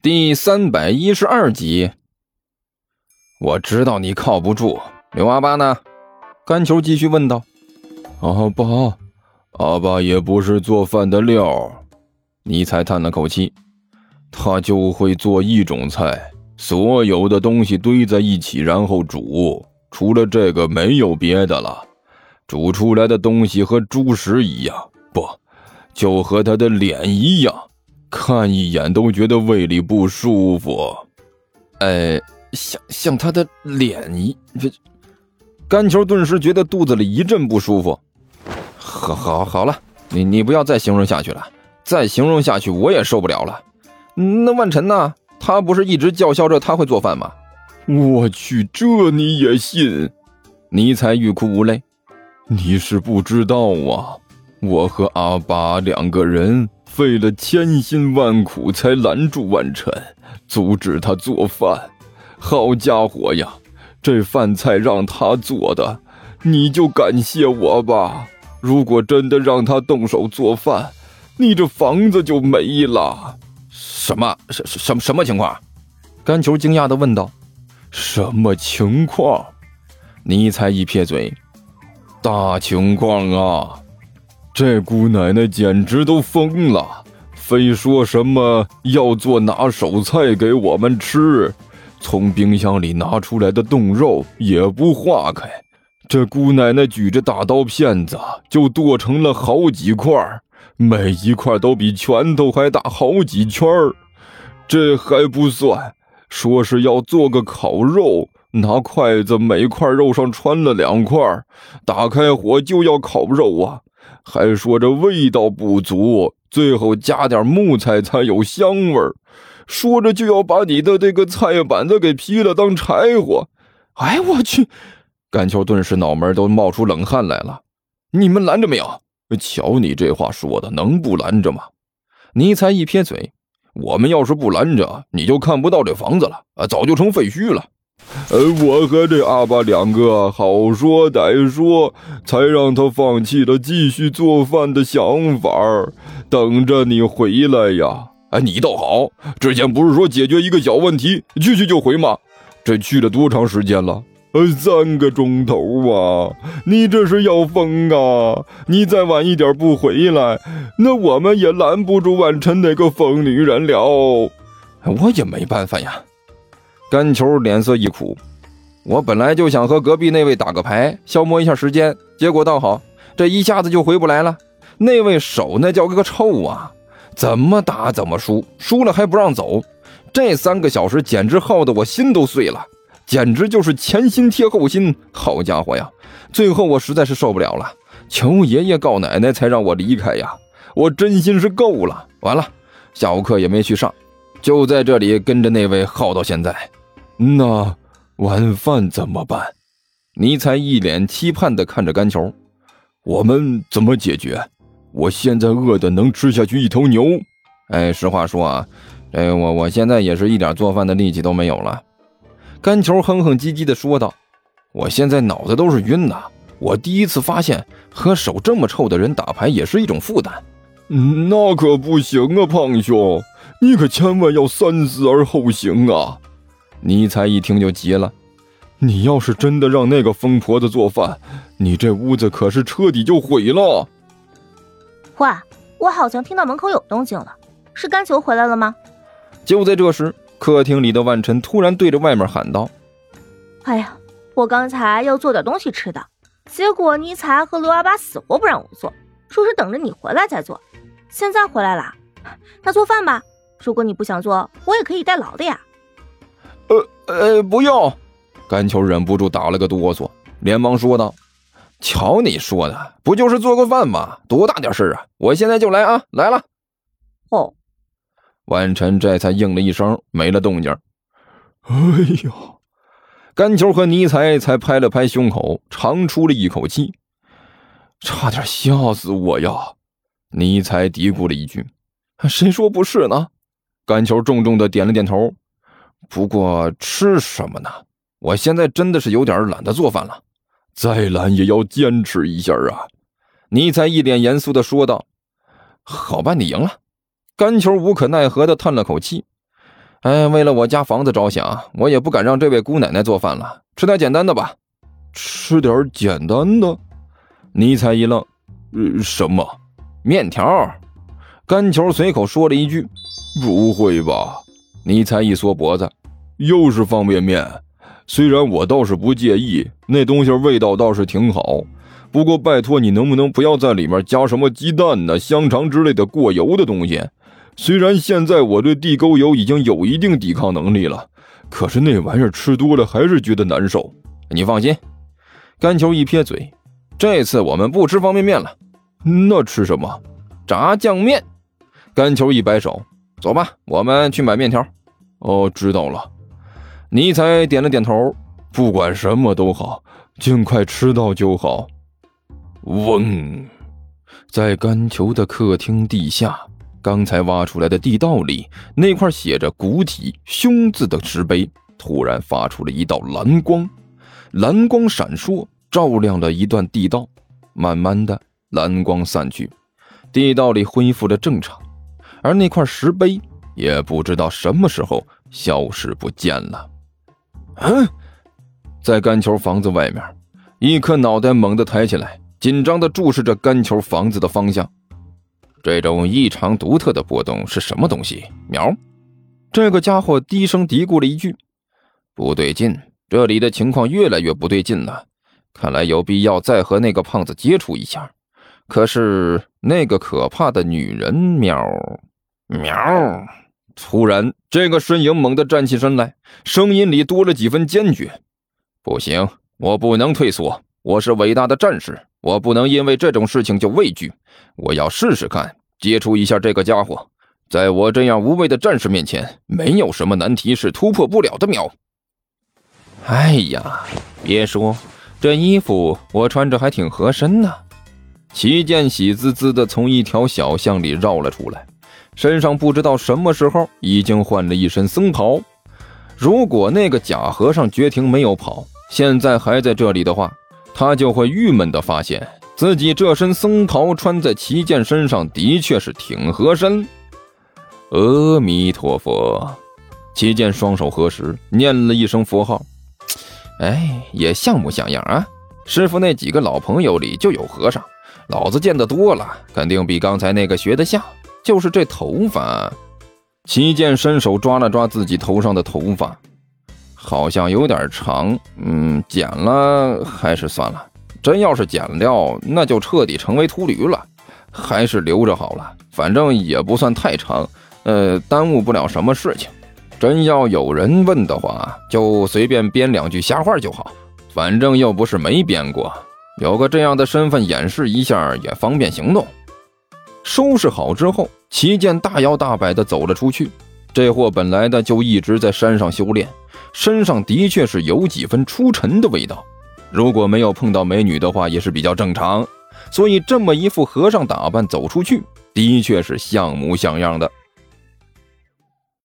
第三百一十二集。我知道你靠不住，刘阿八呢？甘球继续问道。阿八，阿八也不是做饭的料。尼才叹了口气，他就会做一种菜，所有的东西堆在一起，然后煮，除了这个没有别的了。煮出来的东西和猪食一样，不，就和他的脸一样。看一眼都觉得胃里不舒服，哎，像像他的脸一这，甘球顿时觉得肚子里一阵不舒服。好，好，好了，你你不要再形容下去了，再形容下去我也受不了了。那万晨呢？他不是一直叫嚣着他会做饭吗？我去，这你也信？尼才欲哭无泪。你是不知道啊，我和阿八两个人。费了千辛万苦才拦住万晨，阻止他做饭。好家伙呀，这饭菜让他做的，你就感谢我吧。如果真的让他动手做饭，你这房子就没了。什么？什什什么情况？甘球惊讶的问道。什么情况？尼才一撇嘴，大情况啊。这姑奶奶简直都疯了，非说什么要做拿手菜给我们吃，从冰箱里拿出来的冻肉也不化开。这姑奶奶举着大刀片子就剁成了好几块，每一块都比拳头还大好几圈儿。这还不算，说是要做个烤肉，拿筷子每块肉上穿了两块，打开火就要烤肉啊。还说这味道不足，最后加点木材才有香味儿。说着就要把你的这个菜板子给劈了当柴火。哎，我去！甘秋顿时脑门都冒出冷汗来了。你们拦着没有？瞧你这话说的，能不拦着吗？尼才一撇嘴：“我们要是不拦着，你就看不到这房子了啊，早就成废墟了。”呃，我和这阿爸两个好说歹说，才让他放弃了继续做饭的想法，等着你回来呀！哎，你倒好，之前不是说解决一个小问题，去去就回吗？这去了多长时间了？呃，三个钟头啊！你这是要疯啊！你再晚一点不回来，那我们也拦不住万晨那个疯女人了。我也没办法呀。甘球脸色一苦，我本来就想和隔壁那位打个牌，消磨一下时间，结果倒好，这一下子就回不来了。那位手那叫个臭啊，怎么打怎么输，输了还不让走。这三个小时简直耗得我心都碎了，简直就是前心贴后心。好家伙呀，最后我实在是受不了了，求爷爷告奶奶才让我离开呀！我真心是够了。完了，下午课也没去上，就在这里跟着那位耗到现在。那晚饭怎么办？尼才一脸期盼地看着甘球，我们怎么解决？我现在饿的能吃下去一头牛。哎，实话说啊，哎，我我现在也是一点做饭的力气都没有了。甘球哼哼唧唧的说道：“我现在脑子都是晕的。我第一次发现和手这么臭的人打牌也是一种负担。那可不行啊，胖兄，你可千万要三思而后行啊！”尼才一听就急了：“你要是真的让那个疯婆子做饭，你这屋子可是彻底就毁了。”喂，我好像听到门口有动静了，是甘球回来了吗？就在这时，客厅里的万晨突然对着外面喊道：“哎呀，我刚才要做点东西吃的，结果尼才和刘阿八死活不让我做，说是等着你回来再做。现在回来了，那做饭吧。如果你不想做，我也可以代劳的呀。”呃呃，不用！甘球忍不住打了个哆嗦，连忙说道：“瞧你说的，不就是做个饭吗？多大点事啊！我现在就来啊，来了。”哦，万晨这才应了一声，没了动静。哎呦！甘球和尼才才拍了拍胸口，长出了一口气，差点笑死我呀！尼才嘀咕了一句：“谁说不是呢？”甘球重重的点了点头。不过吃什么呢？我现在真的是有点懒得做饭了，再懒也要坚持一下啊！尼才一脸严肃的说道：“好吧，你赢了。”甘球无可奈何的叹了口气：“哎，为了我家房子着想，我也不敢让这位姑奶奶做饭了，吃点简单的吧。吃点简单的？尼采一愣，呃，什么？面条。干球随口说了一句：“不会吧？”尼才一缩脖子，又是方便面。虽然我倒是不介意，那东西味道倒是挺好。不过拜托你能不能不要在里面加什么鸡蛋呢、香肠之类的过油的东西？虽然现在我对地沟油已经有一定抵抗能力了，可是那玩意儿吃多了还是觉得难受。你放心。干球一撇嘴，这次我们不吃方便面了，那吃什么？炸酱面。干球一摆手，走吧，我们去买面条。哦，知道了。尼采点了点头，不管什么都好，尽快吃到就好。嗡，在干球的客厅地下，刚才挖出来的地道里，那块写着“古体凶”字的石碑突然发出了一道蓝光，蓝光闪烁，照亮了一段地道。慢慢的，蓝光散去，地道里恢复了正常。而那块石碑也不知道什么时候消失不见了。嗯，在干球房子外面，一颗脑袋猛地抬起来，紧张地注视着干球房子的方向。这种异常独特的波动是什么东西？喵！这个家伙低声嘀咕了一句：“不对劲，这里的情况越来越不对劲了。看来有必要再和那个胖子接触一下。可是那个可怕的女人，喵！”喵！突然，这个身影猛地站起身来，声音里多了几分坚决。不行，我不能退缩。我是伟大的战士，我不能因为这种事情就畏惧。我要试试看，接触一下这个家伙。在我这样无畏的战士面前，没有什么难题是突破不了的。喵！哎呀，别说，这衣服我穿着还挺合身呢。齐剑喜滋滋的从一条小巷里绕了出来。身上不知道什么时候已经换了一身僧袍。如果那个假和尚绝庭没有跑，现在还在这里的话，他就会郁闷地发现自己这身僧袍穿在齐剑身上的确是挺合身。阿弥陀佛，齐剑双手合十，念了一声佛号。哎，也像模像样啊！师傅那几个老朋友里就有和尚，老子见得多了，肯定比刚才那个学得像。就是这头发，齐剑伸手抓了抓自己头上的头发，好像有点长。嗯，剪了还是算了。真要是剪掉，那就彻底成为秃驴了。还是留着好了，反正也不算太长，呃，耽误不了什么事情。真要有人问的话，就随便编两句瞎话就好。反正又不是没编过，有个这样的身份掩饰一下也方便行动。收拾好之后。齐剑大摇大摆的走了出去。这货本来的就一直在山上修炼，身上的确是有几分出尘的味道。如果没有碰到美女的话，也是比较正常。所以这么一副和尚打扮走出去，的确是像模像样的。